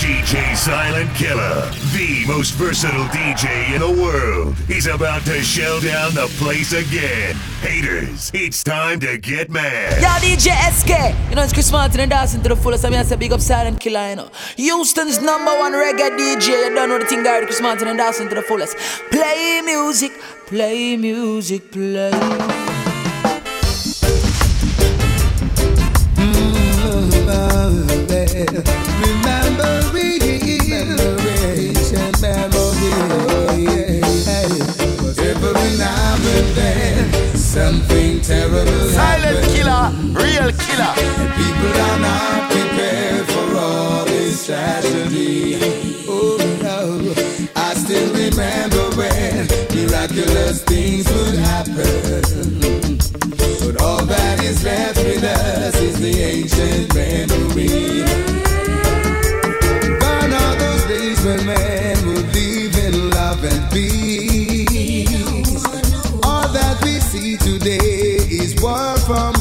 DJ Silent Killa, the most versatile DJ in the world, He's about to shell down the place again. Haters, it's time to get mad. Yo, DJ SK, you know it's Chris Martin and Dawson to the fullest. I'm here to big up Silent Killa, you know. Houston's number one reggae DJ. You don't know the thing, guy. Chris Martin and Dawson to the fullest. Play music, play music, play. Mm-hmm. Something terrible Silent happened. killer, real killer. People are not prepared for all this tragedy. Oh no, I still remember when miraculous things would happen. But all that is left with us is the ancient memory. Gone are those days when men would live in love and peace. far from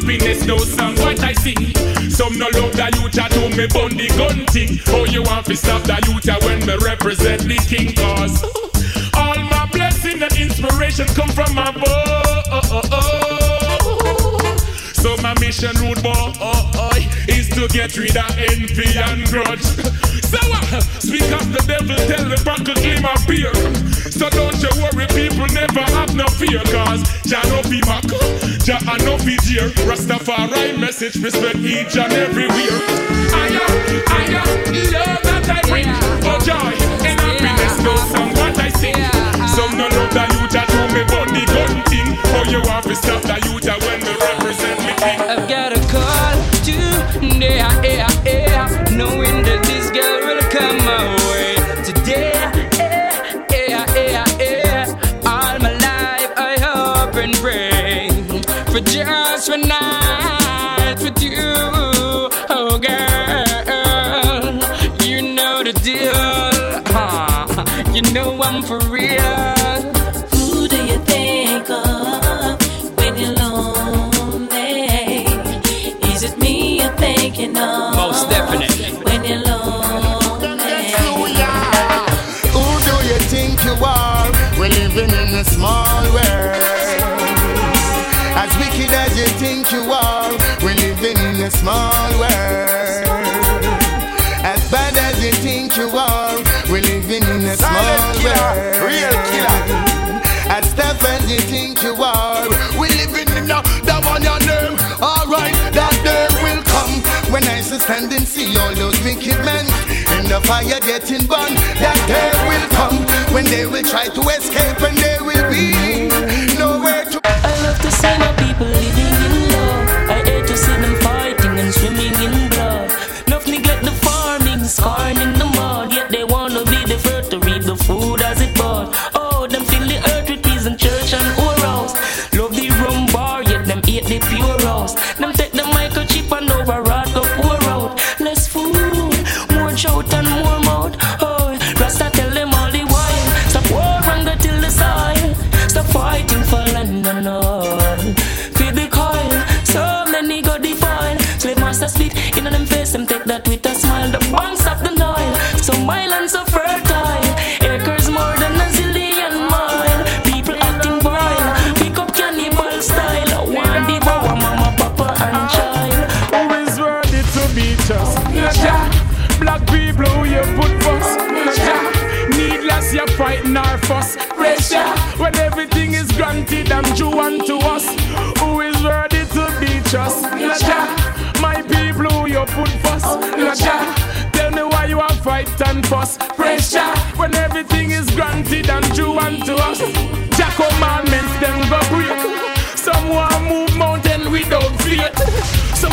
happiness, no song what I sing. Some no love the youth, I do me bun the gun thing. Oh, you want to stop the youth when me represent the king cause. All my blessing and inspiration come from my boy. Oh, oh, oh. So my mission road boy to get rid of envy and grudge. So uh, speak of the devil, tell the buckle, claim a beer. So don't you worry, people never have no fear, cause Jah no be mock, Jah a no be dear. Rastafari message, respect each and everywhere. I am, Higher, higher, love that I bring, for joy and happiness, no song what I sing. Some no love that you Jah do me body gun thing, oh you have to stop that you Jah when me represent me king. Knowing that this girl will come my way today. Yeah, yeah, yeah, yeah. All my life I hope and pray for just one night with you, oh girl. You know the deal, huh? You know I'm for small world. As bad as you think you are, we're living in a small killer, world. real killer. As tough as you think you are, we're living in a the one your name. Alright, that day will come when I shall stand and see all those wicked men in the fire getting burned. That day will come when they will try to escape and they will be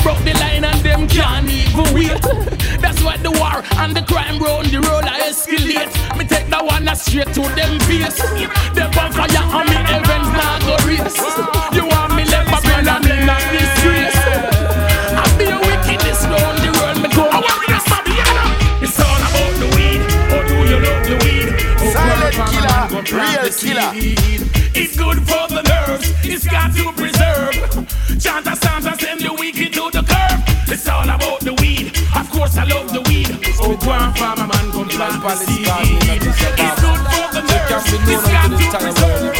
broke the line and them can't even wait. That's why the war and the crime round the road I escalate. Me take that one a straight to them face. Them on fire and me heavens now go race. You want me left Babylon in a disgrace. I be a wickedness round the world. Me go. I worry that's Babylon. It's all about the weed. Or do you love the weed? Oh, Silent killer, man go plant real killer. seed. It's good for the nerves. It's got to preserve. Oh, go on, farmer man, go plant the seed. It's good for the nerves. It's got to preserve.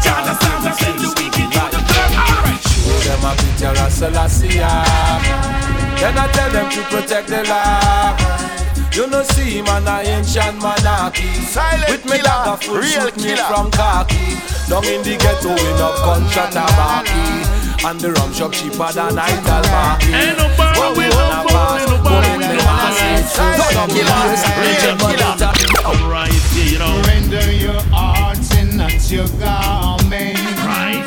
Chanta Santa send the wicked to the curb. Alright. Show them a picture of Selassie Then I tell them to protect the land You know see man a ancient monarchy. Silent With me killer, dagger full real shoot me from khaki. Down in the ghetto in a gunshot tabaki And the rum shop cheaper than Ital Marky Ain't no bar, But we Silent killer, real killer. Alright, yeah, you. Render your arts and not your garment. Right.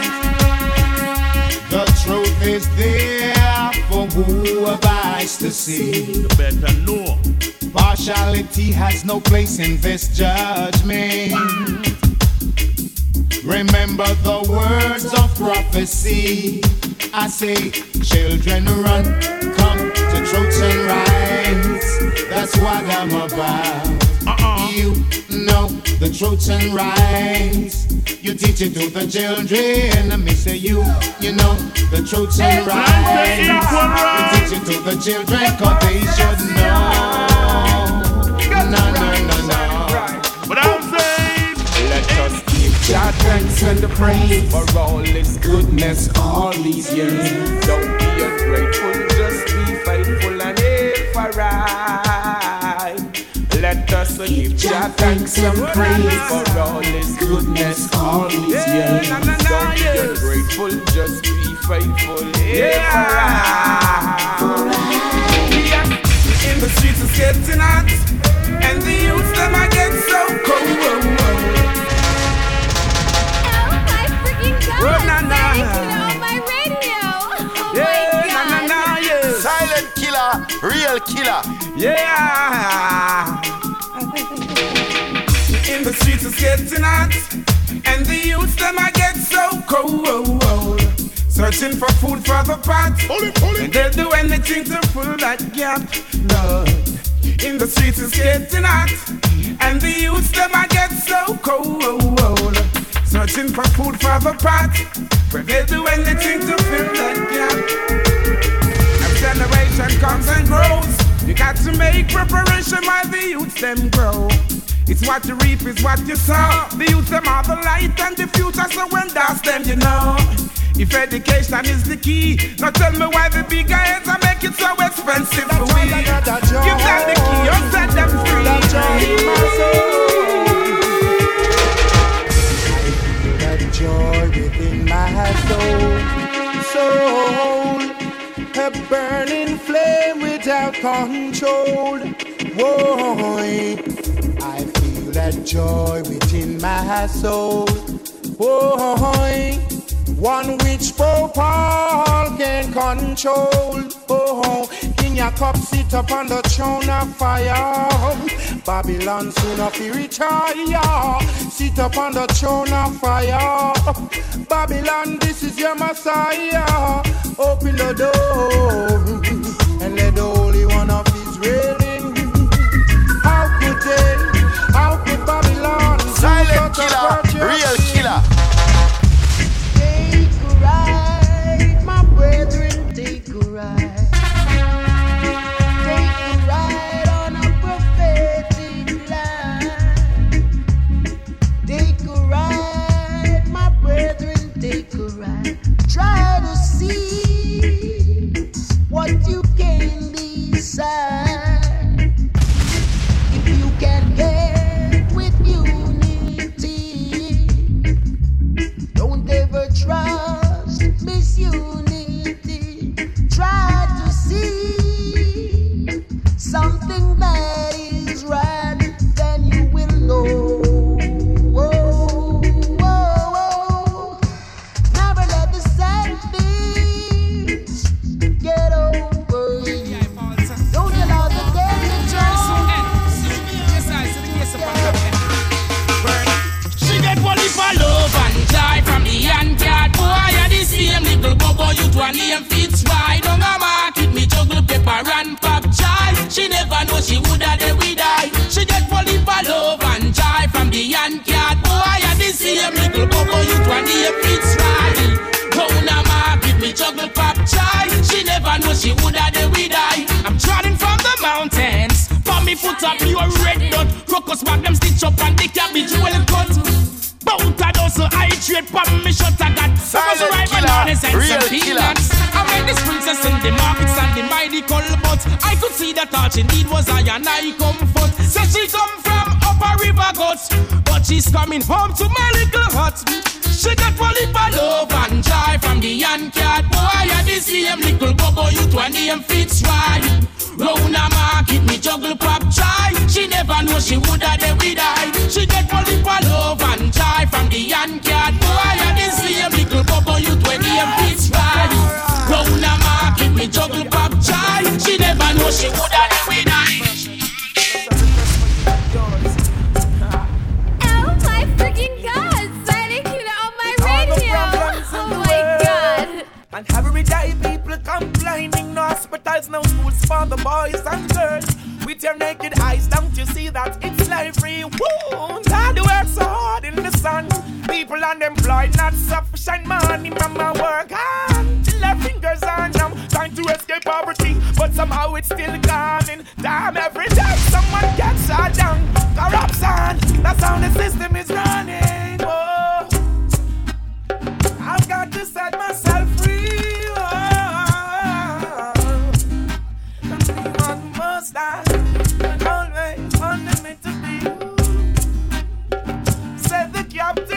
The truth is there for who abides to see. You better know. Partiality has no place in this judgment. Remember the words of prophecy. I say, children run, come to truth and rights. That's what I'm about. Uh-uh. You know the truth and rights. You teach it to the children. Let me say you, you know the truth and rights. You teach it to the children, cause they should know. No, no, no, no. But I'm saying, Let us give God thanks and the praise For all His goodness all these years Don't be ungrateful, just be faithful and aim for right Let us So give Jah thanks and praise for all His goodness all these years. Don't be grateful, just be faithful. Yeah. In the streets it's getting hot, and the youth them I get so cold. Oh my freaking god! Oh, na, na. Killer on my radio! Real killer. Yeah. In the streets it's getting hot, and the youth them I get so cold. Searching for food for the pot, and they'll do anything to fill that gap. Lord, in the streets it's getting hot, and the youth them I get so cold. Searching for food for the pot, where they'll do anything to fill that gap. Generation comes and grows, you got to make preparation while the youth them grow. It's what you reap, it's what you sow. The youth them are the light and the future, so when that's them, you know. If education is the key, now tell me why the big heads are make it so expensive for we. Give them the key, or set them free. that joy within my soul, soul, burning flame without control. Whoa, I feel that joy within my soul. Whoa, one which Paul can control. Oh, Jacob sit up on the throne of fire. Babylon soon of he retire. Sit up on the throne of fire. Babylon, this is your Messiah. Open the door and let the Holy One of Israel in. How could they? How could Babylon? Silent a killer, real the same little bubble you to a fits right. Don't a market me juggle pop chai. She never know she woulda the we die. I'm trotting from the mountains. For me foot up your red dot. Crocus back them stitch up and the cabbage well cut. Bout a dozen I trade for me shot I got Silent killer, real some killer. I met this princess in the market standing by the but I could see that all she need was I and I comfort Said she come from upper river guts she's coming home to my little hut She got fully for love and joy from the Yankee boy And the same little bubble you to name fits right Round a market, me juggle pop try. She never know she woulda the we die. She get fully for love and joy from the Yankee boy. And the same little bubble you to name fits right Round a market, me juggle pop try. She never know she woulda the we And every day people complaining, no hospitals, no schools for the boys and girls. With your naked eyes, don't you see that it's slavery? Woo! The work so hard in the sun. People unemployed, not sufficient money. Mama work hard till their fingers are numb. Trying to escape poverty, but somehow it's still coming. Damn, every day someone gets shot down. Corruption, that's how the system is running. Whoa got to set myself free. Oh, oh, must I always wanted me to be? Said the captain.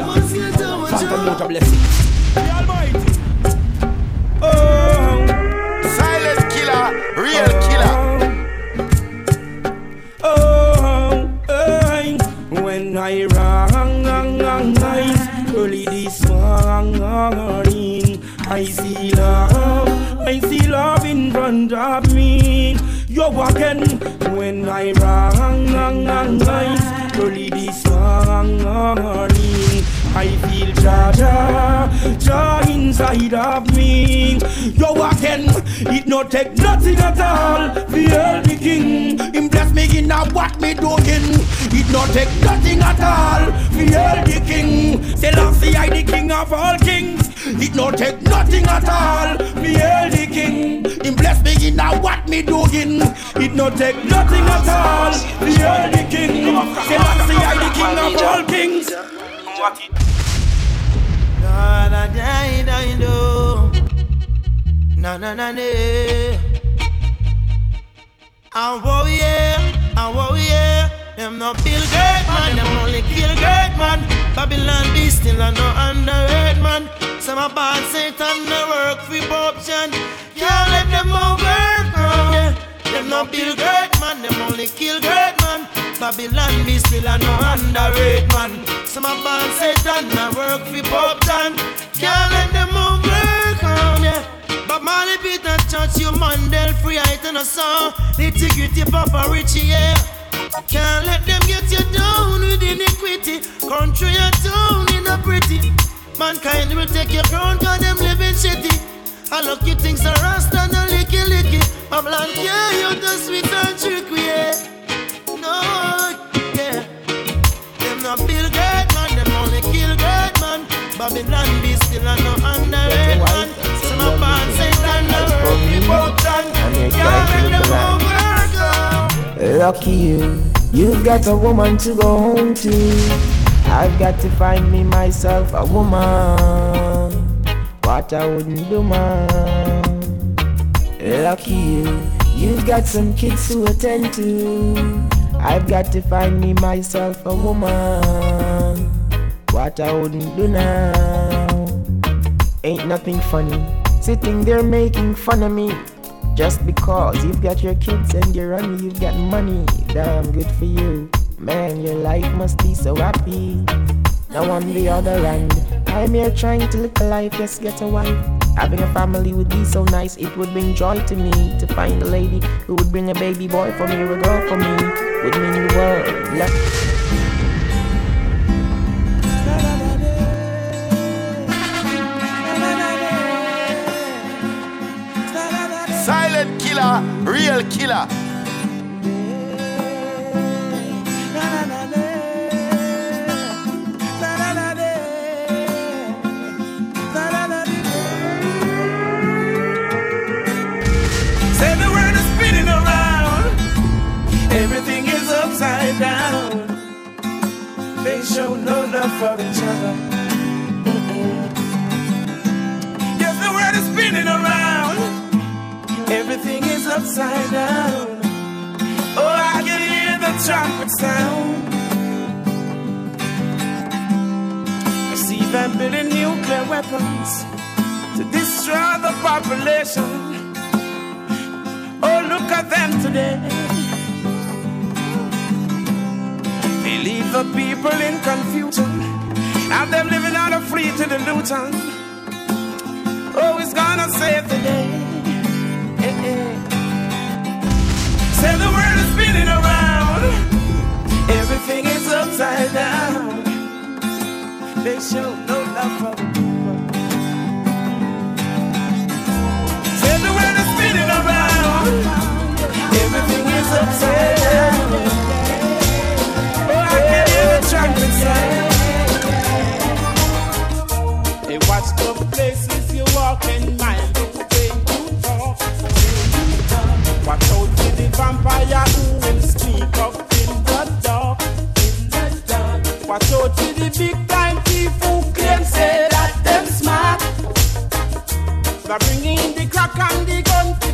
Our job. The Almighty. Oh, Silent killer, real killer. oh, oh, when I rise early this morning, I see love, I see love in front of me. You're walking when I rise early this morning. I feel Jaja, joy inside of me. You're walking, it no take nothing at all. The king, him bless me in a what me doing. It no take nothing at all. The king, Selassie I the king of all kings. It no take nothing at all. The king, him bless me in a what me doing. It no take nothing at all. The king, Selassie I the king of all kings. Na na na na no. Na na na na. I yeah, I yeah. Them no great man, them only kill great man. Babylon be still a no underrated man. Some a bad Satan no work for option. Can't let them overcome. Them no great man, them only kill great. Babylon be still a no underrated man. Some a bad Satan no work for option. Can't let them overcome. Um, yeah. But Marley Peter Church, you Mandel free height and a song. Integrity, Papa Richie, yeah. Can't let them get you down with iniquity. Country and town in a pretty. Mankind will take your crown, cause them living shitty. I look you things are rasta and a licky licky. Babylon yeah, you the sweet and tricky, yeah. Babylon be still a no done. Can't let them. Lucky you, you've got a woman to go home to. I've got to find me myself a woman. What I wouldn't do, man. Lucky you, you've got some kids to attend to. I've got to find me myself a woman. What I wouldn't do now. Ain't nothing funny. Sitting there making fun of me. Just because you've got your kids and you're on you've got money. Damn good for you. Man, your life must be so happy. Now on the other hand, I'm here trying to live a life, yes, get a wife. Having a family would be so nice, it would bring joy to me to find a lady who would bring a baby boy for me or a girl for me. Would mean the world. Love. Real killer. Say the world is spinning around. Everything is upside down. They show no love for each other. Yes, the world is spinning around. Everything is upside down. Oh, I can hear the trumpet sound. I see them building nuclear weapons to destroy the population. Oh, look at them today. They leave the people in confusion. Have them living out of free to the Luton. Oh, he's gonna save the day. The world spinning around. Everything is upside down. They show no love for. Say the world spinning around. Everything is upside down. Oh, I can hear the watch the places you walk and vampire who will sneak up in the dark. In the dark. Watch out for the big time thief who claim say that them smart. They're bringing the crack and the gun.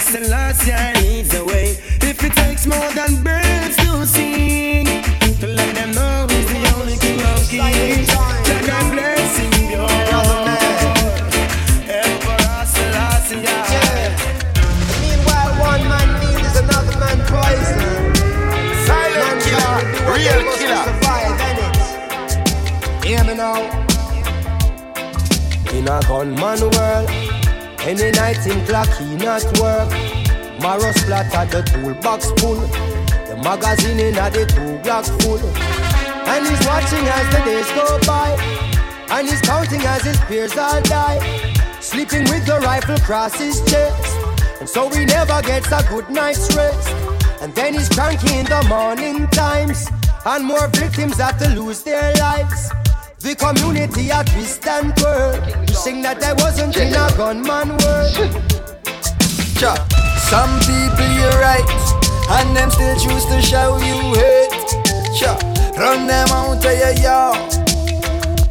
Unless the last year leads the way. If it takes more than birds to sing, to let them know he's the only king of kings. Jack and blessing pure. Emperor Selassie, Meanwhile, one man need another man poison. Silent killer, real killer. Survive, innit? Hear me now. In a gunman world, any night him clock he not work. Marrow splatter the toolbox full, the magazine in a the two block full. And he's watching as the days go by, and he's counting as his peers all die. Sleeping with the rifle across his chest, and so he never gets a good night's rest. And then he's cranky in the morning times, and more victims have to lose their lives. The community a twist and twirl. Wishing that I wasn't in a gunman world. Cha. Some people you're right, and them still choose to show you hate. Cha. Run them out of your yard.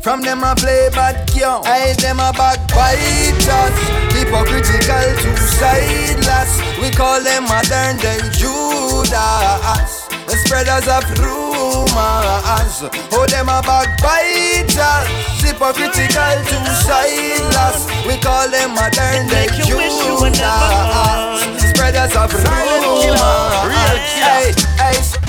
From them a play bad game, I them a backbiters, hypocritical two-sideless. We call them modern day Judas, the spreaders of rumors. Oh, them a backbiters, hypocritical two-sideless. We call them modern day Judas, spreaders of rumors. Hey, hey.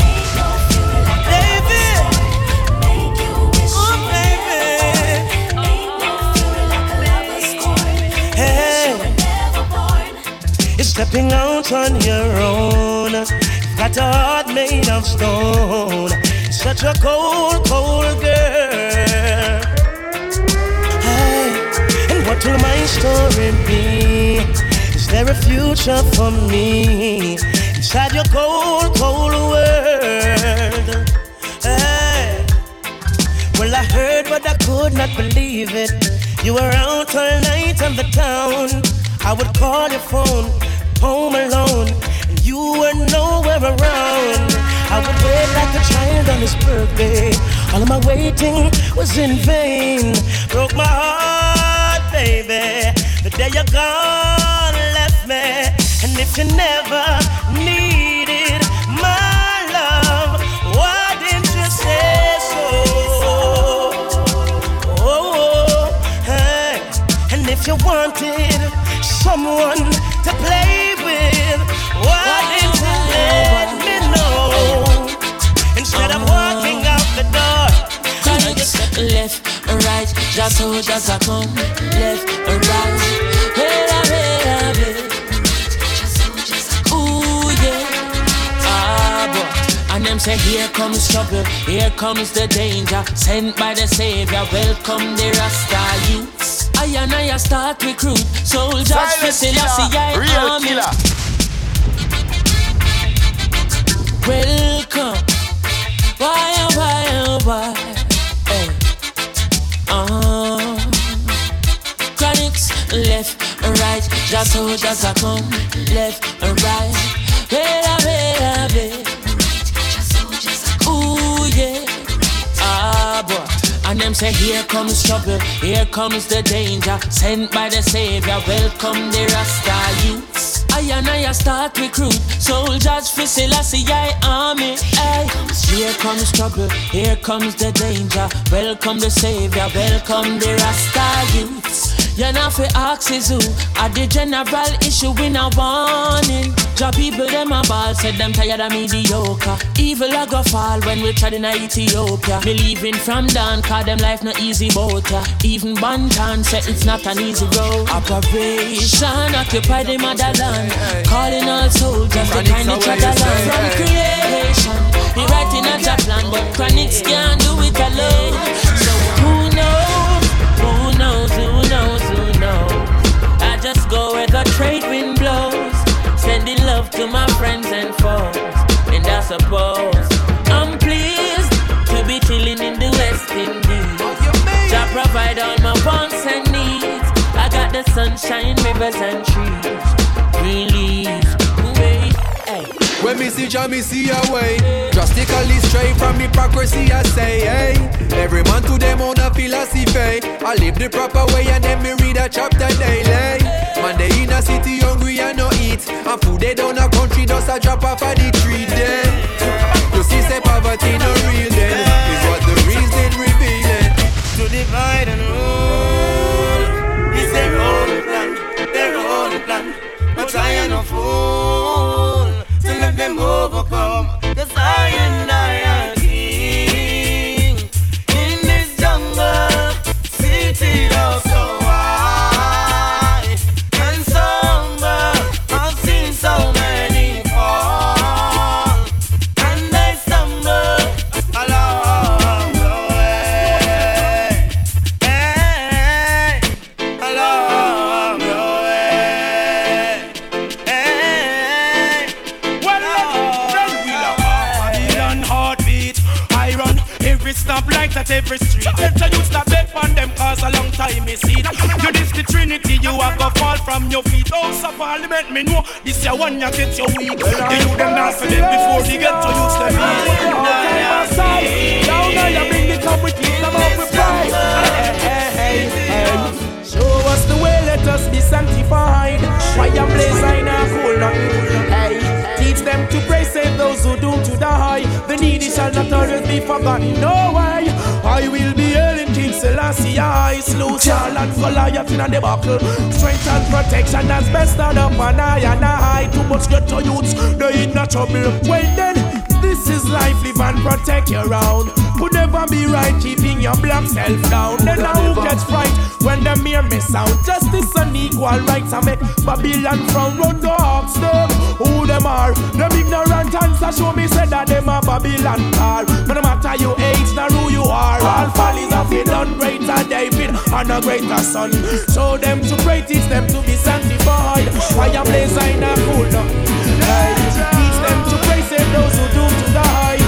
Stepping out on your own. Got a heart made of stone. Such a cold, cold girl. Hey, and what will my story be? Is there a future for me inside your cold, cold world? Hey. Well, I heard, but I could not believe it. You were out all night on the town. I would call your phone, home alone, and you were nowhere around. His birthday. All of my waiting was in vain. Broke my heart, baby. The day you're gone, left me. And if you never needed my love, why didn't you say so? Oh, and if you wanted someone to play with, why just so just a come, left, right, hela, hela, hela. Ooh yeah, ah boy. And them say here comes trouble, here comes the danger, sent by the Savior. Welcome the Rasta youths. I and I start recruit soldiers for Selassie I Real army. killer. Welcome. Why, oh, why, oh, why? Hey. Uh, chronics, left, and right, just so just a come, left, and right. Wait a wait a. Ooh, yeah. Ah, boy. And them say, here comes trouble, here comes the danger, sent by the Savior. Welcome the Rasta youths. I and I start recruit soldiers for Selassie I army. Ay. Here comes trouble, here comes the danger. Welcome the Savior, welcome the Rasta youths. You're not for axes who are the general issue in a warning. Job people them a ball said them tired of mediocre. Evil a go fall when we tried in a Ethiopia. Me leaving from down cause them life no easy boat ya. Even Banton said it's not an easy road. Operation occupy the motherland. Calling all soldiers to kind each other land. From creation, he writing a job plan, but chronics can't do it alone. Trade wind blows, sending love to my friends and foes. And I suppose I'm pleased to be chilling in the West Indies. Jah provide all my wants and needs. I got the sunshine, rivers and When me see Jah, me see a way. Drastically straight from hypocrisy, I say, hey. Every man to them own a philosophy. I live the proper way and then me read a chapter daily. Man, they in a city hungry and no eat. And food they down a country, just a drop off of the tree then. You see, say poverty no real then. Is what the reason revealing. to divide and rule. Needy shall not always be forgotten. No way. I will be hailing King Selassie. I slew Charlotte and Goliath in the buckle. Strength and protection that's best stand up and I and I. Too much get to youths, they in no trouble. Well then. This is life, live and protect your own. Could never be right, keeping your black self down. Then now who gets fright when them hear me sound? Justice and equal rights, I make Babylon frown. Run the hawks, them. Who them are? Them ignorant answer show me say that them a Babylon are. But no matter your age, nor who you are, all follies of it done greater David and a greater son. Show them to pray, teach them to be sanctified. Fire blaze, I not cool. Hey, teach them to pray, save those who do to die.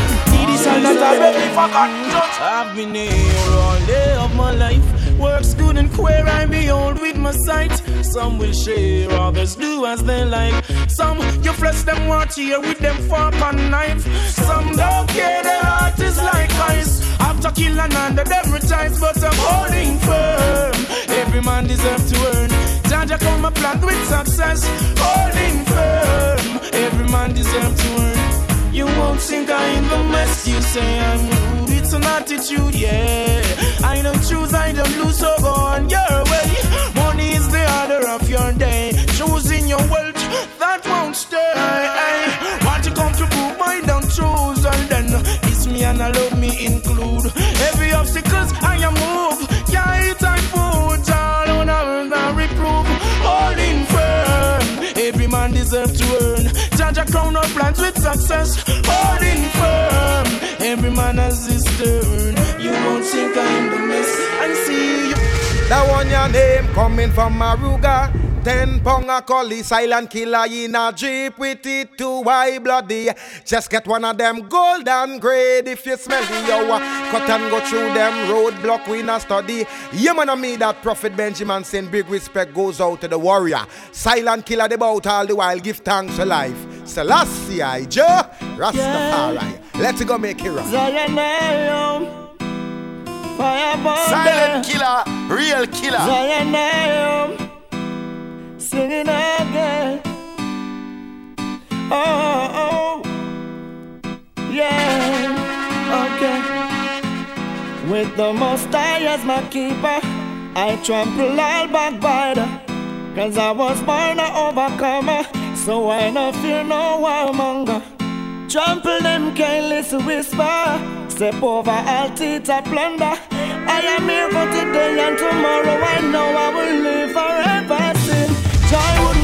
I've been here all day of my life. Works good and queer, I behold with my sight. Some will share, others do as they like. Some you flesh them want here with them fork and knife. Some don't care, their heart is like ice. After kill under them rejoice, but I'm holding firm. Every man deserves to earn. Jaja come a plant with success, holding firm. Every man deserves to earn. You won't think I in the mess. You say I'm rude, it's an attitude, yeah. I don't choose, I don't lose, so go on your way. Money is that won't stay. Want to come to prove mine down and then kiss me and I love me include. Every obstacles I am move, yeah, it's I food, all on I reprove, all in firm. Every man deserves to earn. Judge a crown of plans with success, all in firm. Every man has his turn. You won't think I'm that one your name coming from Maruga. Ten pound a collie, Silent Killa in a jeep with it too high bloody. Just get one of them golden grade if you smell the hour. Cut and go through them roadblock we not study. Yeah man, me that Prophet Benjamin saying big respect goes out to the warrior. Silent Killa the bout all the while give thanks for life. Selassie I Jah Rastafari. Let's go make it right. Zion, fire Silent Killa, real killer. Zion, singing again. Oh, oh, oh, yeah, okay. With the most high as my keeper, I trample all backbiter. Cause I was born a overcomer, so I no fear no warmonger. Trample them careless whisper, step over all teeth of plunder. I am here for today and tomorrow. I know I will live forever. Sin joy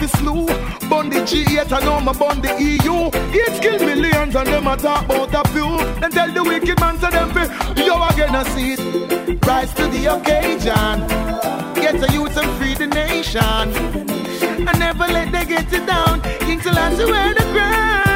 To slew. Bun the G8 and now my bun the EU. It kill millions and them a talk about a few. Then tell the wicked man to them fi, yo again I see it. Rise to the occasion. Get the youth and free the nation. And never let they get it down. Kings will have to wear the crown.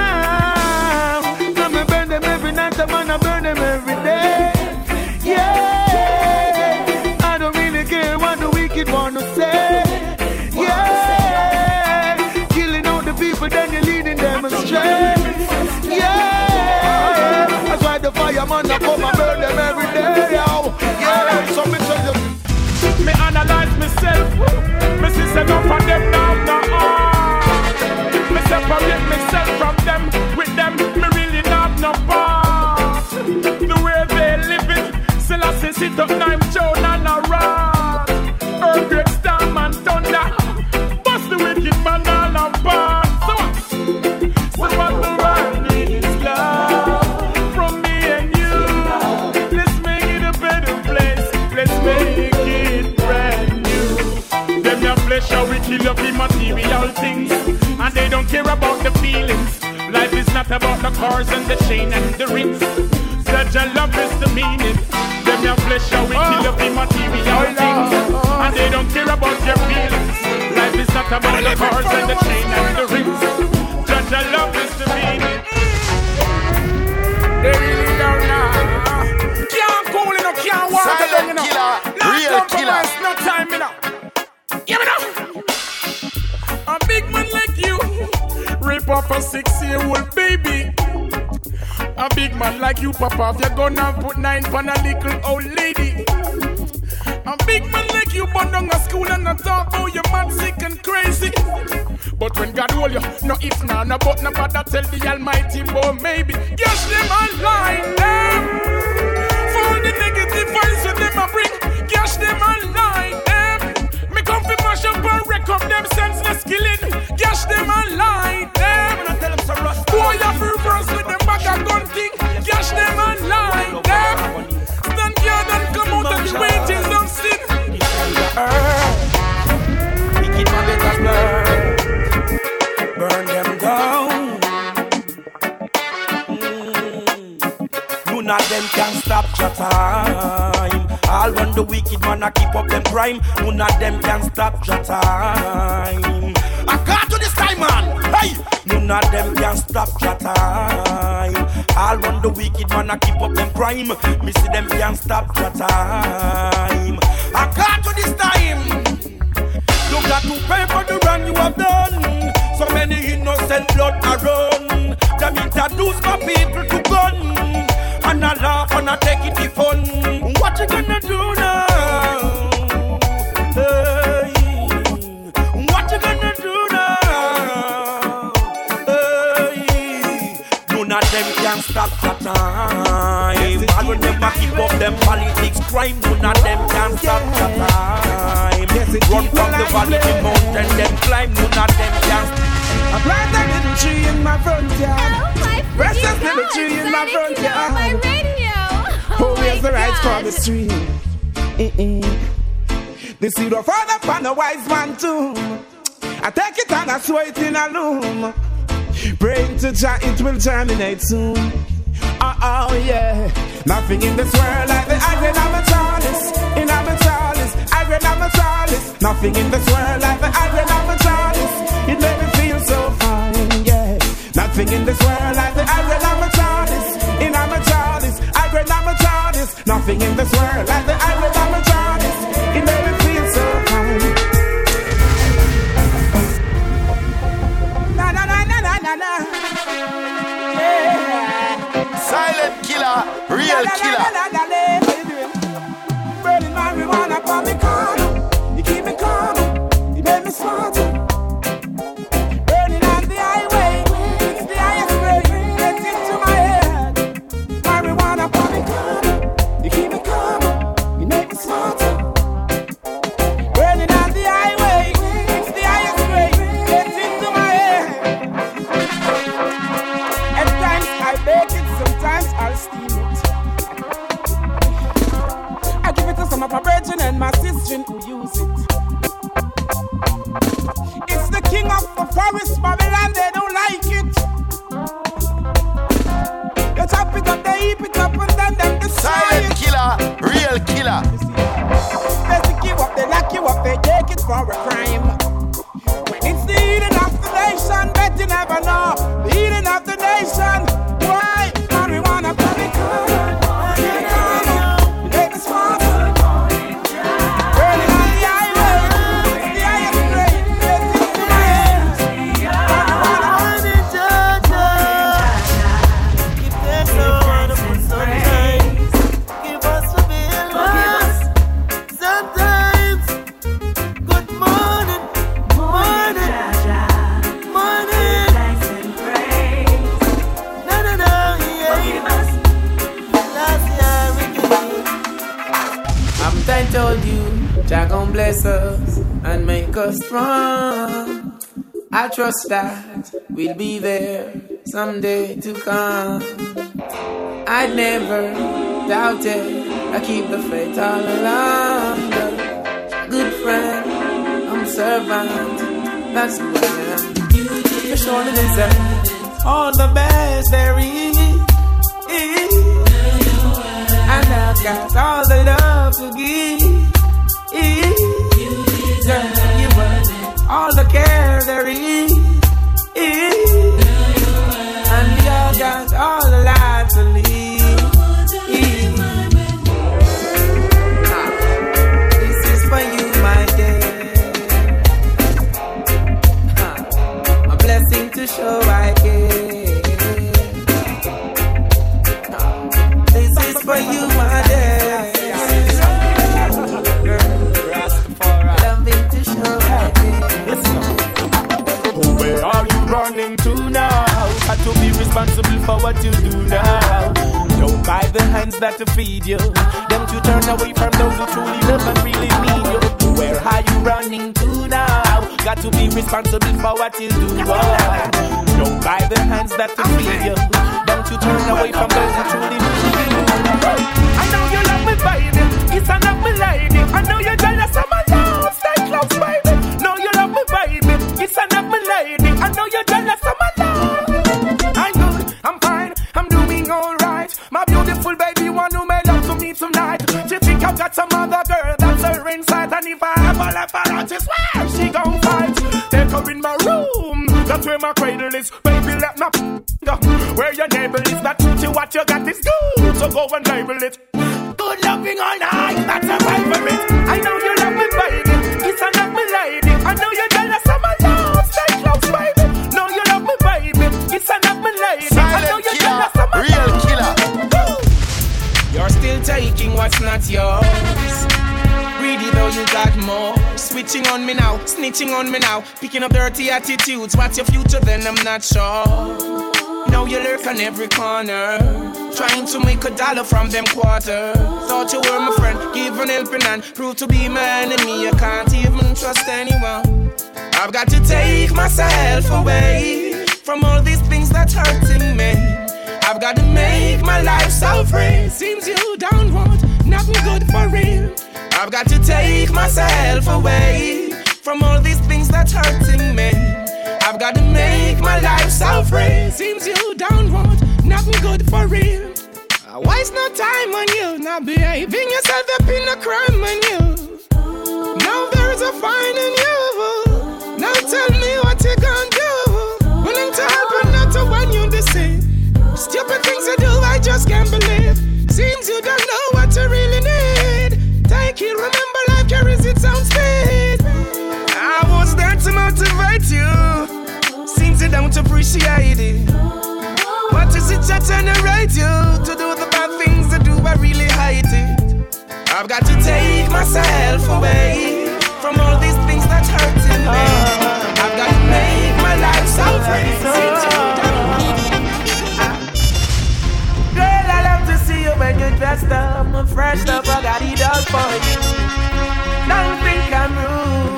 Sit up nine Joan and a rod. Earthquake, storm and thunder. Bust the wicked man all apart. So, what the world needs is love from me and you. Let's make it a better place. Let's make it brand new. Them your flesh how we kill up the material things, and they don't care about the feelings. Life is not about the cars and the chain and the rings. Such a love is the meaning. Them your we kill up the material oh, things. And they don't care about your feelings. Life is not about the cars and the chain and the rings. Judge, I love is the meaning. They really don't know. Can't cool, you know, can't walk along, you know. No real compromise, no time, you know. Give me now. A big man like you, rip off a six-year-old baby. A big man like you, Papa, if you're gonna put nine on a little old lady. A big man like you, burn down a school and not talk about oh, you mad, sick and crazy. But when God hold you, no if, no, no, but no bother tell the Almighty, boy, maybe. Yes, them a line, them. For the negative vibes when them a bring, cash them a line, them. Me come fi mash up and wreck up them senseless killing. Cash them a a keep up them crime, none of them can stop your time. I got to this time, man. Hey, none of them can stop your time. All run the wicked man a keep up them crime, me see them can stop your time. I got to this time. You got to pay for the wrong you have done. So many innocent blood are run. Them introduce my people to gun. And I laugh and I take it the fun. What you gonna do now? Stop the time. And when them a keep up them politics crime, none of them can stop the time. Run from the valley, the mountain, them climb, none of them can. I plant a little tree in my front yard. Rest Precious little tree in my front yard. Who wears the rights for the stream? The seed of father upon a wise man too. I take it and I sow it in a loom. Praying to Jah, it will germinate soon. Oh, oh yeah. Nothing in this world like the iron of a chalice. In of a chalice, iron of a chalice. Nothing in this world like the iron of a chalice. It made me feel so fine, yeah. Nothing in this world like the iron of a chalice. In of a chalice, iron of a chalice. Nothing in this world like the iron real we'll be there someday to come. I never doubted, I keep the faith all along. Good friend, I'm servant, that's who I am. For sure deserve all the best there is. And I'll got all the love to give. For what you do now. Don't buy the hands that to feed you. Don't you turn away from those who truly love and really need you. Where are you running to now? Got to be responsible for what you do. Oh. Don't buy the hands that to feed you. Don't you turn away from those who truly need you. I know you love me, baby. It's enough, me lady. I know you're jealous where my cradle is. Baby, let me go. Where your neighbor is, that to what you got is good. So go and label it. Good loving all night, that's a favorite. I know you love me, baby. It's a love me, lady. I know you're jealous of my love. Stay close, baby. Know you love me, baby. It's a love me, lady. I know you're jealous of my Real killer. You're still taking what's not yours. Greedy though you got more. Switching on me now, snitching on me now. Picking up dirty attitudes. What's your future then? I'm not sure. Now you lurk on every corner. Trying to make a dollar from them quarters. Thought you were my friend, give an helping hand. Prove to be my enemy, I can't even trust anyone. I've got to take myself away from all these things that's hurting me. I've got to make my life so free. Seems you don't want nothing good for real. I've got to take myself away from all these things that's hurting me. I've got to make my life so free. Seems you don't nothing good for real. Uh, Waste no time on you, not behaving yourself up in a crime on you. Now there's a fine in you. Now tell me what you gonna do. Willing to help and not to want you see. Stupid things you do, I just can't believe. Seems you don't know motivate you. Seems you don't appreciate it. What is it that generate you to do the bad things that do? I really hate it. I've got to take myself away from all these things that's hurting me. I've got to make my life so you Girl, I love to see you when you're dressed up fresh up. I got it all for you. Don't think I'm rude.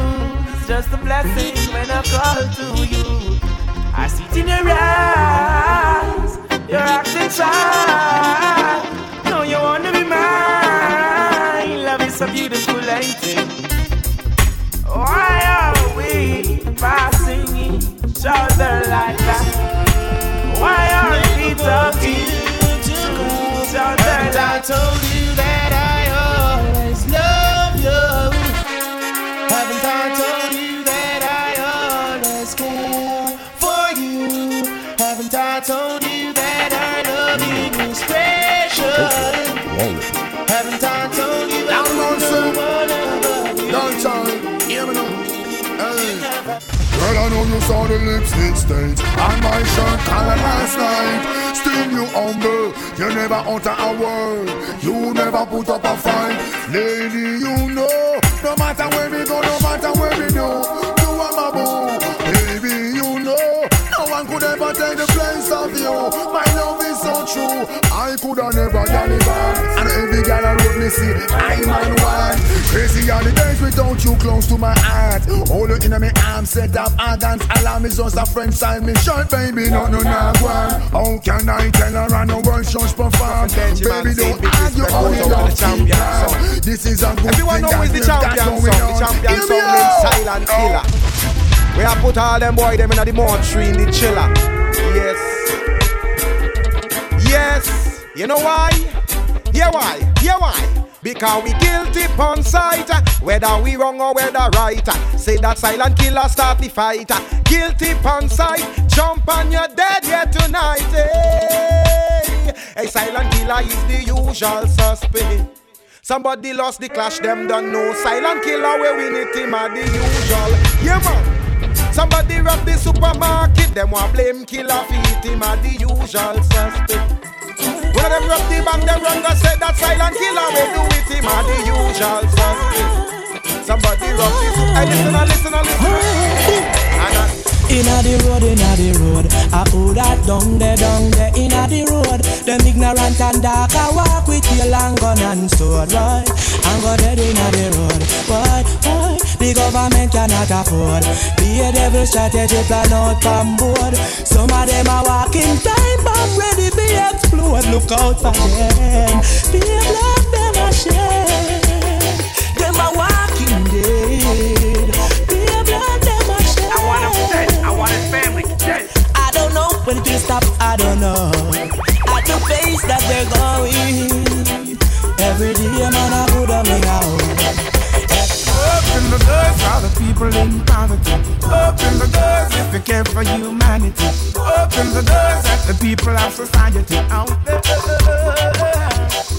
Just a blessing when I call to you. I see it in your eyes. You're acting. No, you wanna be mine. Love is a beautiful, it? Why are we passing each other like that? Why are we talking to each other I told you that I I know you saw the lipstick stains on my shirt collar last night. Still you humble, you never utter a word, you never put up a fight. Lady, you know, no matter where we go, no matter where we do, you are my boo. Baby, you know, no one could ever take the place of you. My true, I could have never done it back. And every girl I wrote me see, I'm on one. Crazy are the days without you close to my heart. Hold you in my arms, set up a dance. Allow me just a friend side me short, baby, no, no, no, one. How can I tell her I know world just perform? Baby, don't argue, only love keep calm. This is a good Everyone thing know who is the champion song. The champion song named Silent Killa. We have put all them boy them in the tree in the chiller. Yes. You know why? Yeah why? Yeah why? Because we guilty on sight, whether we wrong or whether right. Say that Silent Killa start the fight. Guilty on sight, jump on your dead here tonight. Eh? Hey, hey Silent Killa is the usual suspect. Somebody lost the clash, them don't know. Silent Killa, where we need him are the usual. Yeah, man. Somebody rob the supermarket, them want blame killer feet him are the usual suspect. When them rob the bank, them run go say that Silent Killa, we do it him are the usual suspect. Somebody rob this. I listen, I listen, I listen. Inna the road, inna the road. I who that down there, down there inna the road. Them ignorant and dark, I walk with your long gun and sword, right? I'm go dead inna the road. Why, why? The government cannot afford. Be a devil strategy plan out from board. Some of them are walking time bomb ready to explode. Look out for them. A black them a when will stop. I don't know. At the pace that they're going. Every day, man, I put them in out. Open the doors for the people in poverty. Open the doors if you care for humanity. Open the doors at the people of society out there.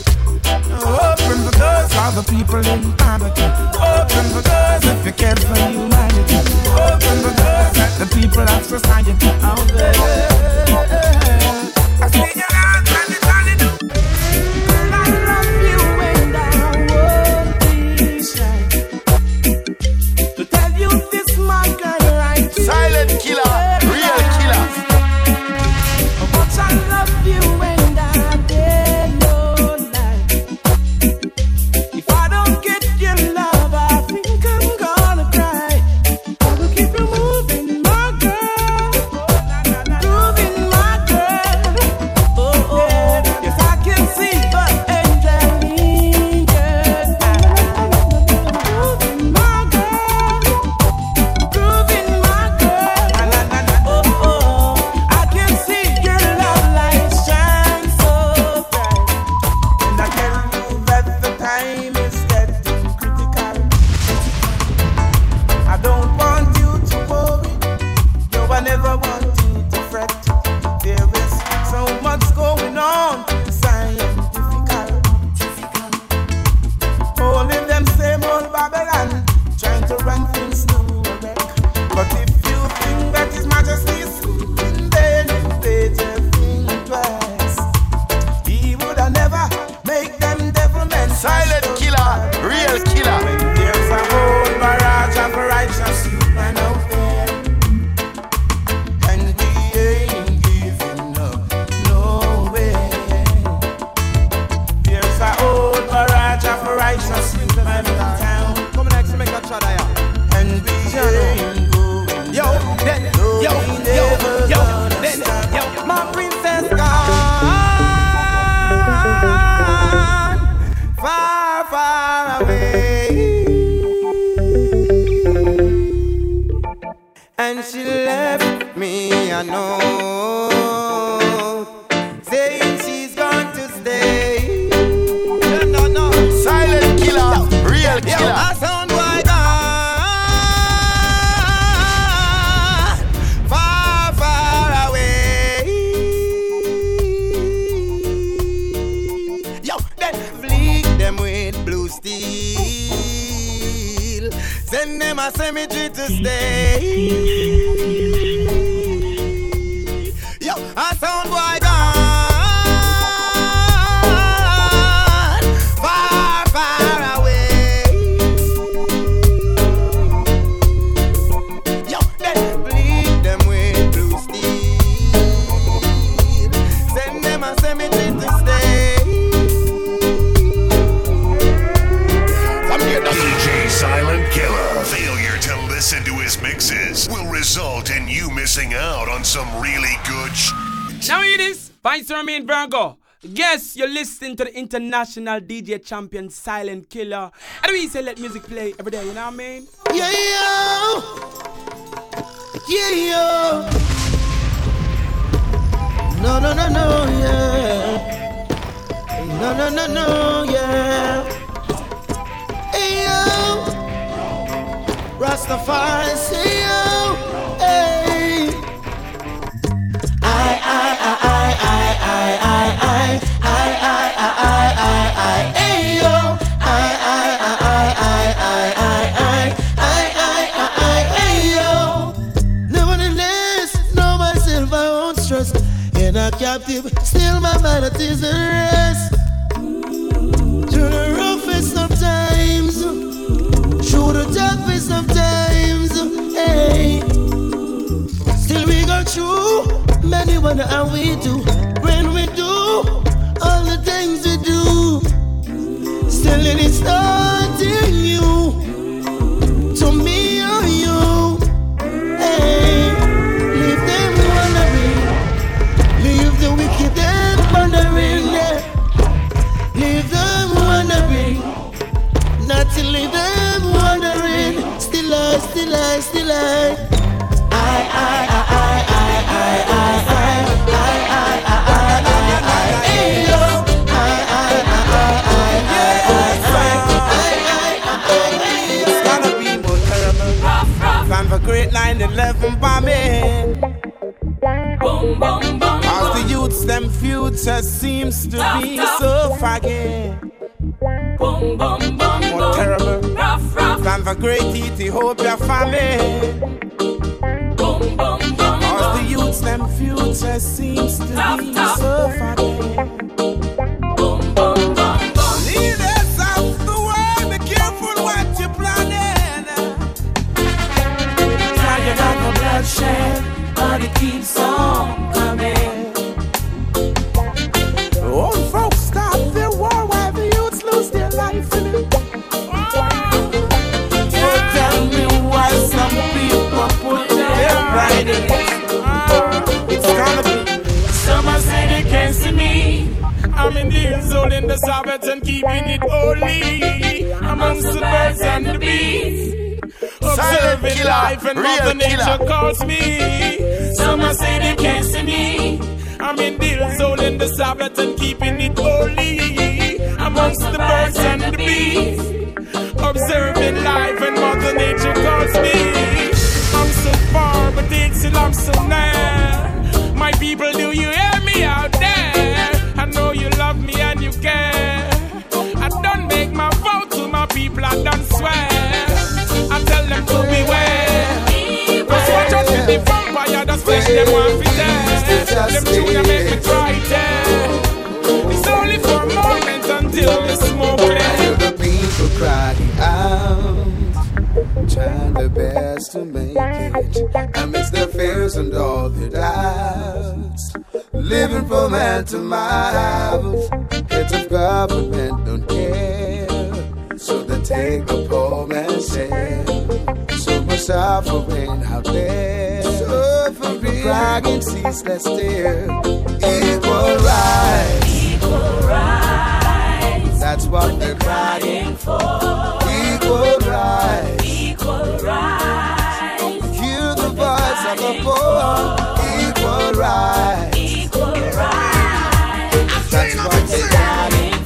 Open the doors for the people in poverty. Open the doors if you care for humanity. Open the doors at the people of society out there. I see your international DJ champion Silent Killa. And we say let music play every day, you know what I mean? Yeah, yo. Yeah, yo. No, no, no, no, yeah. No, no, no, no, yeah. Hey, yo. Rastafari, say captive, still my vanity is at rest. Through the roughest of times, through the toughest of times, hey. Still we go through many wonder how we do when we do all the things we do. Still it is starting you Still I, still I, still I. I, I, I, I, I, I, I, I, I, I, I, I, I, hey, yo. I, I, I, I, I, I, I, I, I, I, I, It's gonna be more terrible. Time for great 9-11 bombing. Boom, boom, boom. As the youths, them future seems to be so foggy. Boom, boom. Time for great Ethiopia family. Boom, boom, boom. As the youths, them future seems to be so foggy. Leaders of the world, be careful what you're planning. Fire like a bloodshed, but it keeps on the Sabbath and keeping it holy amongst the birds and the bees. Observing life and Mother Nature calls me. Some are say they can't see me. I'm in the zone in the Sabbath and keeping it holy amongst the birds and the bees. Observing life and Mother Nature calls me. I'm so far, but yet still I'm so near. My people, do you hear me out the vampire, that's flesh them want to death. Them tuna make me cry there. It's only for a moment until the smoke clears. the people crying out, trying their best to make it amidst their fears and all their doubts. Living from hand to mouth, heads of government don't care, so they take the poor man's share. So much suffering out there, suffering, crying ceaseless tear. Equal rights, equal rights. That's what they're crying for. Equal rights, equal rights. Hear the voice of the poor. Equal rights, equal rights. That's what they're crying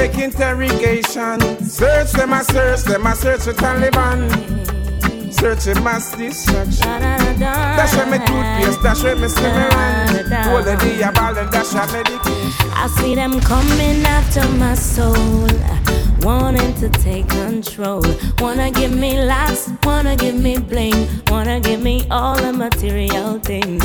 take interrogation. Search them, I search them, I search the Taliban. search Searching mass destruction. That's where my toothpaste, that's where my stimulant. All the day I'm all and that's where medication. I see them coming after my soul. Wanting to take control. Wanna give me last, wanna give me bling. Wanna give me all the material things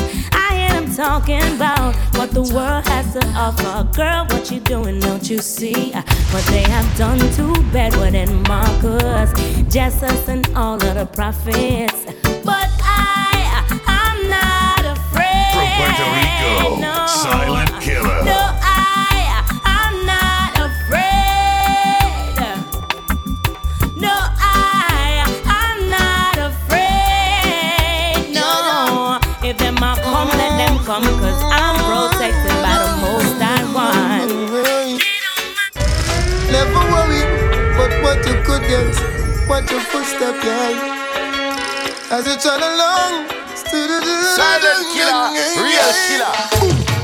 talking about what the world has to offer. Girl, what you doing? Don't you see uh, what they have done to Bedouin and Marcus, Jesus, and all of the prophets? But I, I'm not afraid. From Puerto Rico, no, Silent Killa. No. yes. Watch your footstep, yeah. As you travel along, Silent Killa, real killer.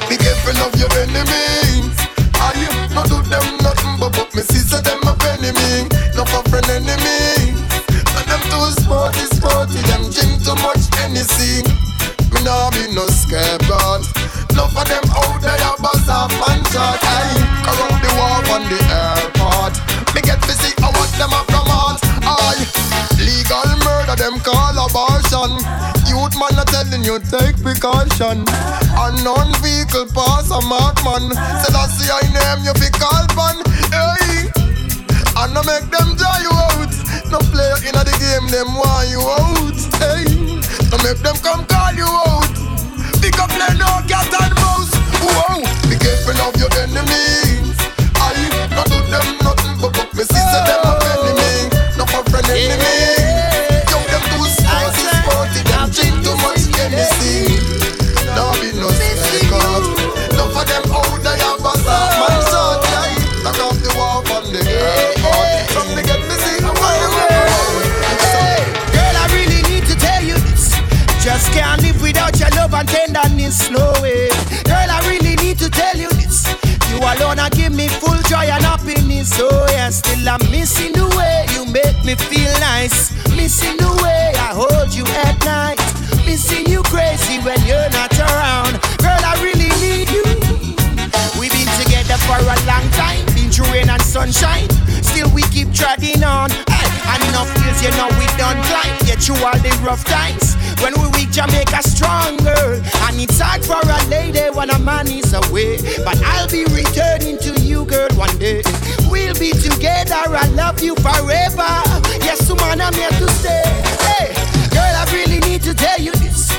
Be careful of your enemies. Are you not do them nothing but put me sister them a enemy, not for friend enemy. But them too sporty, sporty, them drink too much anything. Me nah be no scapegoat. Love for them out there, boss off and shot. Call abortion. Youth man a telling you take precaution. Unknown vehicle pass a mark man. Say that's the I name you fi call pan. Hey, and no make them dry you out. No player in the game them want you out. Hey, no make them come call you out. Pick up play no cat and mouse. Whoa, be careful of your enemies. I not do them nothing but but me sister them a enemy, not a friend enemy. Yo, I'm missing the way you make me feel nice. Missing the way I hold you at night. Missing you crazy when you're not around. Girl, I really need you. We've been together for a long time, been through rain and sunshine. Still we keep treading on. Hey, and enough years, you know we don't climb. Get through all the rough times. When we reach Jamaica stronger, and it's hard for a lady when a man is away. But I'll be returning to you, girl, one day. We'll be together. I love you forever. Yes, woman, I'm here to stay. Hey, girl, I really need to tell you this.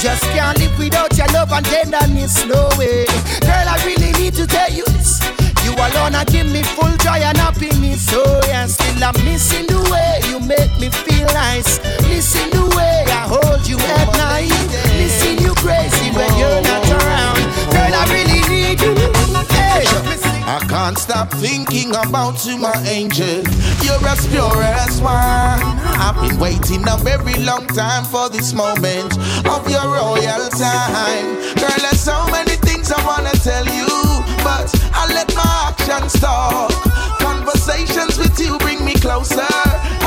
Just can't live without your love and tenderness, no way. Girl, I really need to tell you this. You alone are give me full joy and happiness. Oh yeah, still I'm missing the way you make me feel nice. Missing the way I hold you at night. Missing you crazy when you're not around. Girl, I really need you. I can't stop thinking about you, my angel. You're as pure as wine. I've been waiting a very long time for this moment of your royal time. Girl, there's so many things I wanna tell you, but I let my actions talk. Conversations with you bring me closer,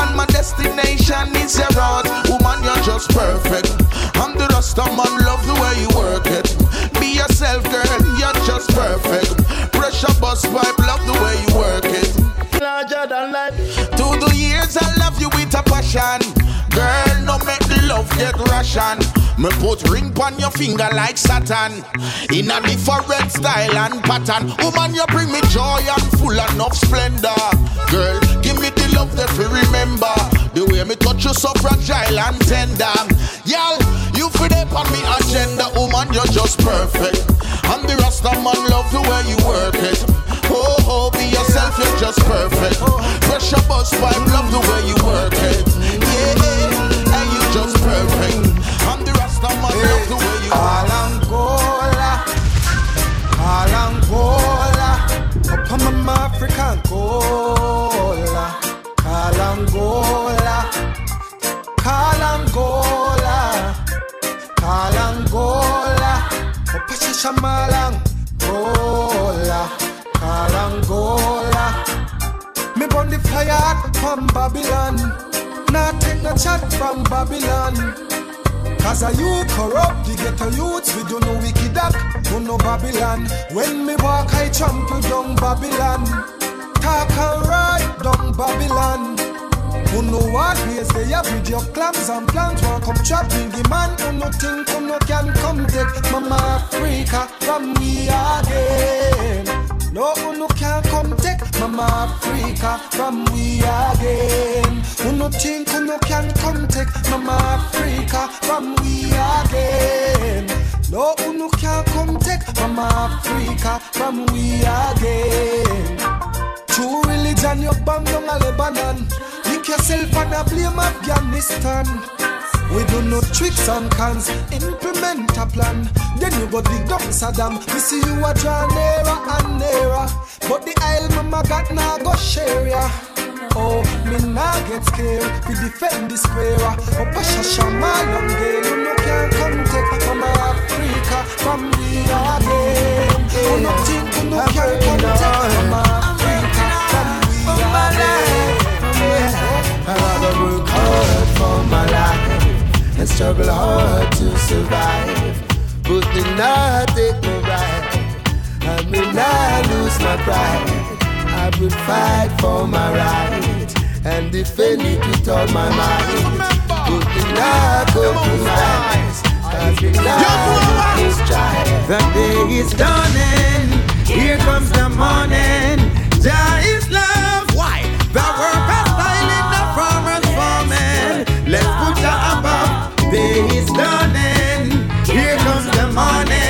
and my destination is your heart. Woman, you're just perfect. I'm the rest of man, love the way you work it. Be yourself, girl, you're just perfect. Pressure bus pipe, love the way you work it. Larger than life. Through the years, I love you with a passion. Girl, love get Russian. Me put ring on your finger like Saturn. In a different style and pattern. Woman, you bring me joy and full enough splendor. Girl, give me the love that we remember. The way me touch you so fragile and tender. Y'all, you feel up on me agenda. Woman, you're just perfect. I'm the Rasta man, love the way you work it. Oh, oh, be yourself, you're just perfect. Pressure bus pipe, love the way you work it. Yeah, just perfect. I'm the Rasta man, love the way you work Angola, all Angola, up on my African Angola, call Angola, chat from Babylon. Cause a you corrupt, the ghetto youths, we do no wicked act, do no Babylon. When me walk, I trample down Babylon. Talk and ride down Babylon. Who know what ways they have with your clams and plans Won't come trapping the man who no think who no can come take Mama Africa from me again No who no come take Mama Africa from we again. Who no think who no can come take Mama Africa from we again? No who no can come take Mama Africa from we again? True religion you bang down a Lebanon Lick yourself and a blame Afghanistan we do no tricks and cons, implement a plan. Then you go dig up Saddam. We see you a draw nearer and nearer. But the Isle mama got now go share ya. Oh, me nah get scared. We defend the square. Up a shasha man girl, you know can't come take from Africa, from me again. Oh, no think you know can't come take from Africa, from me again. I rather and struggle hard to survive. But me not take me right, I me not lose my pride. I would fight for my right and defend it with all my might. But me not compromise, cause me not lose strive. The day is dawning, here comes the morning. Jah is love. Why? The workers styling the farmers farming. Let's put Jah above. Day is dawning, here comes the morning.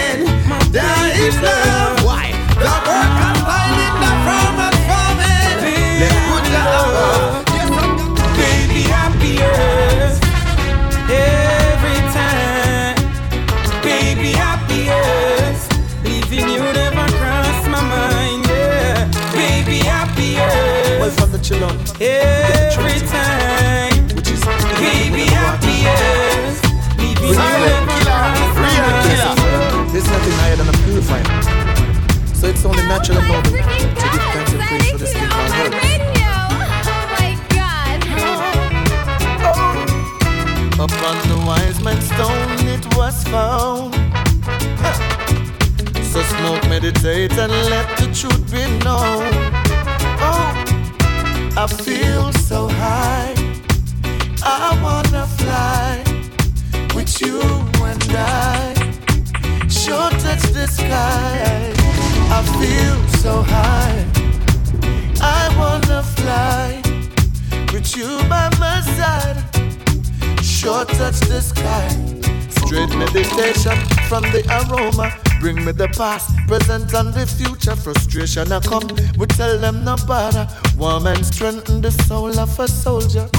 Past, present, and the future. Frustration I come, we tell them no bother. Warm and strengthen the soul of a soldier.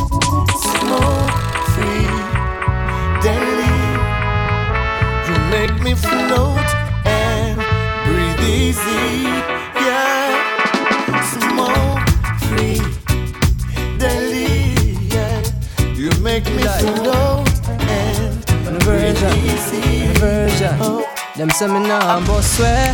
Say me nah bust swear.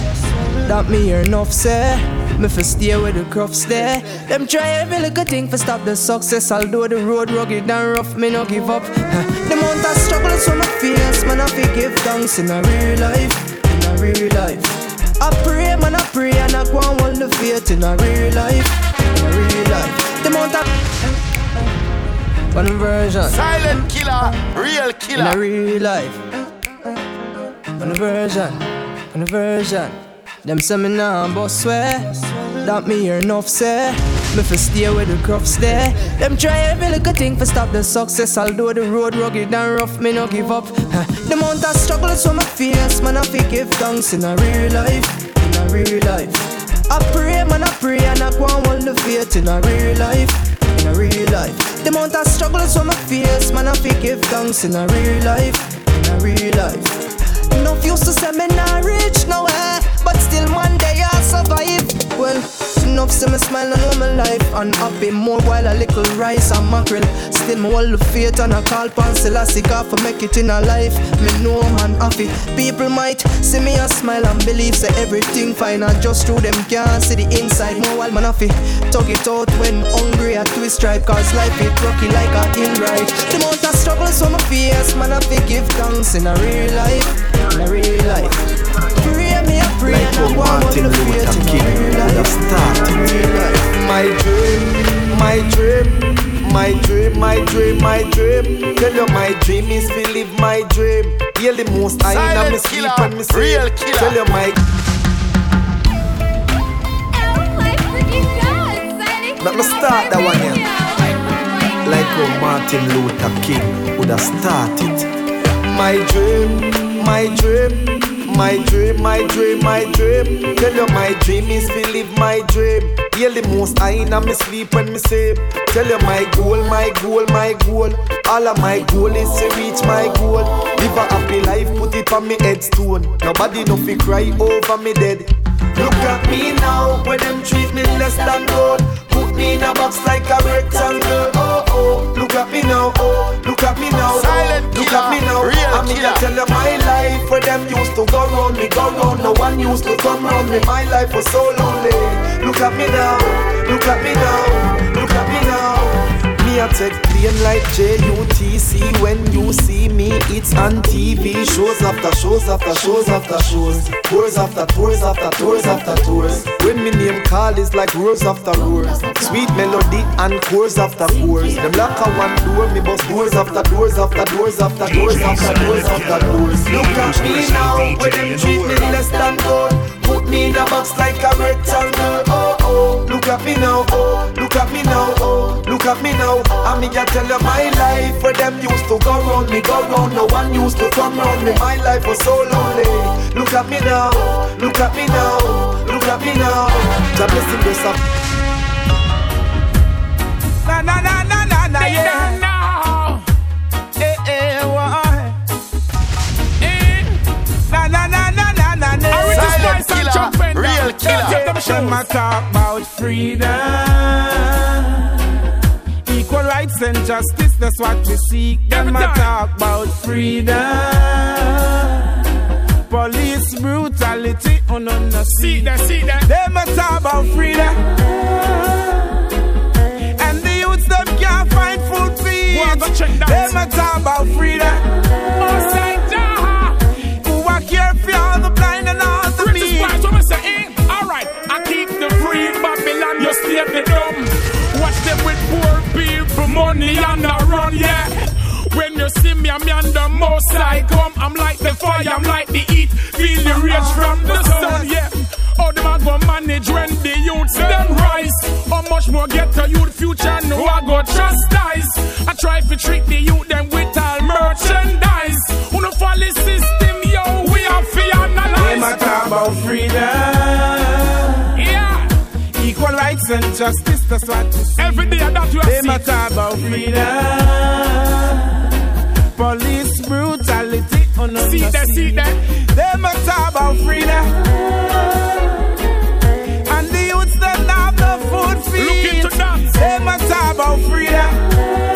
That me hear enough say. Me fi stay with the crofts there. Them try every little thing for stop the success. Although the road rugged and rough, me no give up. The amount of struggle so me face, man I fi give thanks in a real life, in a real life. I pray, man I pray and I go and hold the faith in a real life, in a real life. The amount of one version. Silent Killa, real killer. In a real life. One version. One version. Them say me nah bust swear. That me hear enough say. Me fi stay with the crofts there. Them try every little thing for stop the success. Although the road rugged and rough, me no give up. The amount of struggle so me face, man I fi give thanks in a real life. In a real life. I pray, man I pray and I go and hold the faith in a real life. In a real life. The amount of struggle so me face, man I fi give thanks in a real life. In a real life. Enough used to say me not rich nowhere, but still one day I survive. Well, enough say me smile and love my life and happy more while a little rice and mackerel. Still me hold the faith and I call pan Selassie God for make it in a life. Me know man happy. People might see me and smile and believe say everything fine and just through them can't see the inside. More while man happy. Tug it out when hungry I twist stripe cause life it rocky like a hill ride. The amount of struggles on my face, man I give thanks in a real life, in a real life. Pray me a pray and I want to the faith in a real life. Real life. My dream, my dream, my dream, my dream, my dream. Tell you my dream is to live my dream. Hear the most I in Silent me sleep killer, when me sleep. real killer. Tell you my Let me start that one here. Like how Martin Luther King would have started. My dream, my dream, my dream, my dream, my dream. Tell you my dream is to live my dream. Hear the most I in me sleep when me sleep. Tell you my goal, my goal, my goal. All of my goal is to reach my goal. Live a happy life, put it on me headstone. Nobody no fi cry over me dead. Look at me now, when them treat me less than gold. Put me in a box like a rectangle. Oh oh, look at me now. Oh, look at me now. Silent look killer, at me now. real I'm killer. gonna tell you my life where them used to go round me, go round. No one used to come round me. My life was so lonely. Look at me now. Look at me now. Look me a take plane like JUTC When you see me, it's on TV Shows after shows after shows after shows. Tours after tours after tours after tours. When me name call is like roars after roars Sweet melody and chorus after chorus Them lock a one door, me bust doors after doors after doors after doors after doors after doors Look at me now, when them treat me less than gold. Put me in a box like a rectangle oh, oh oh, look at me now, oh. Look at me now, oh Look at me now, I me a tell you my life Where them used to go round me, go round No one used to come round me My life was so lonely Look at me now, look at me now Look at me now Jah blessing bless up Na na na na na na yeah. Eh eh why? Eh. Na na na na na na na. Are we just Silent boys and killer, jumping real down? killer. Get them show. Them a talk about freedom, equal rights and justice. That's what we seek. Them a talk about freedom. Police brutality, oh no no see that, see that. Them a talk about freedom. And the youths them can't find food to eat. Them a talk about freedom. Who a care for all the blind and all the British free Babylon, you stay the dumb. Watch them with poor people, money and a run, yeah. When you see me, I'm on the most I come. I'm like the fire, I'm like the heat. Feel the rage from the sun, yeah. How them a go manage when the youths them rise? How much more get to youth future? No, I go chastise. I try to trick the youth them with all merchandise. Who no follow system, yo, we are fear analyze. Them a talk about freedom. And justice, that's what we see. Every day that you are Them a see. talk about freedom. Police brutality, oh no, See that, see that. Them a talk about freedom. And the youths them have no food feed. Look into that. Them a talk about freedom.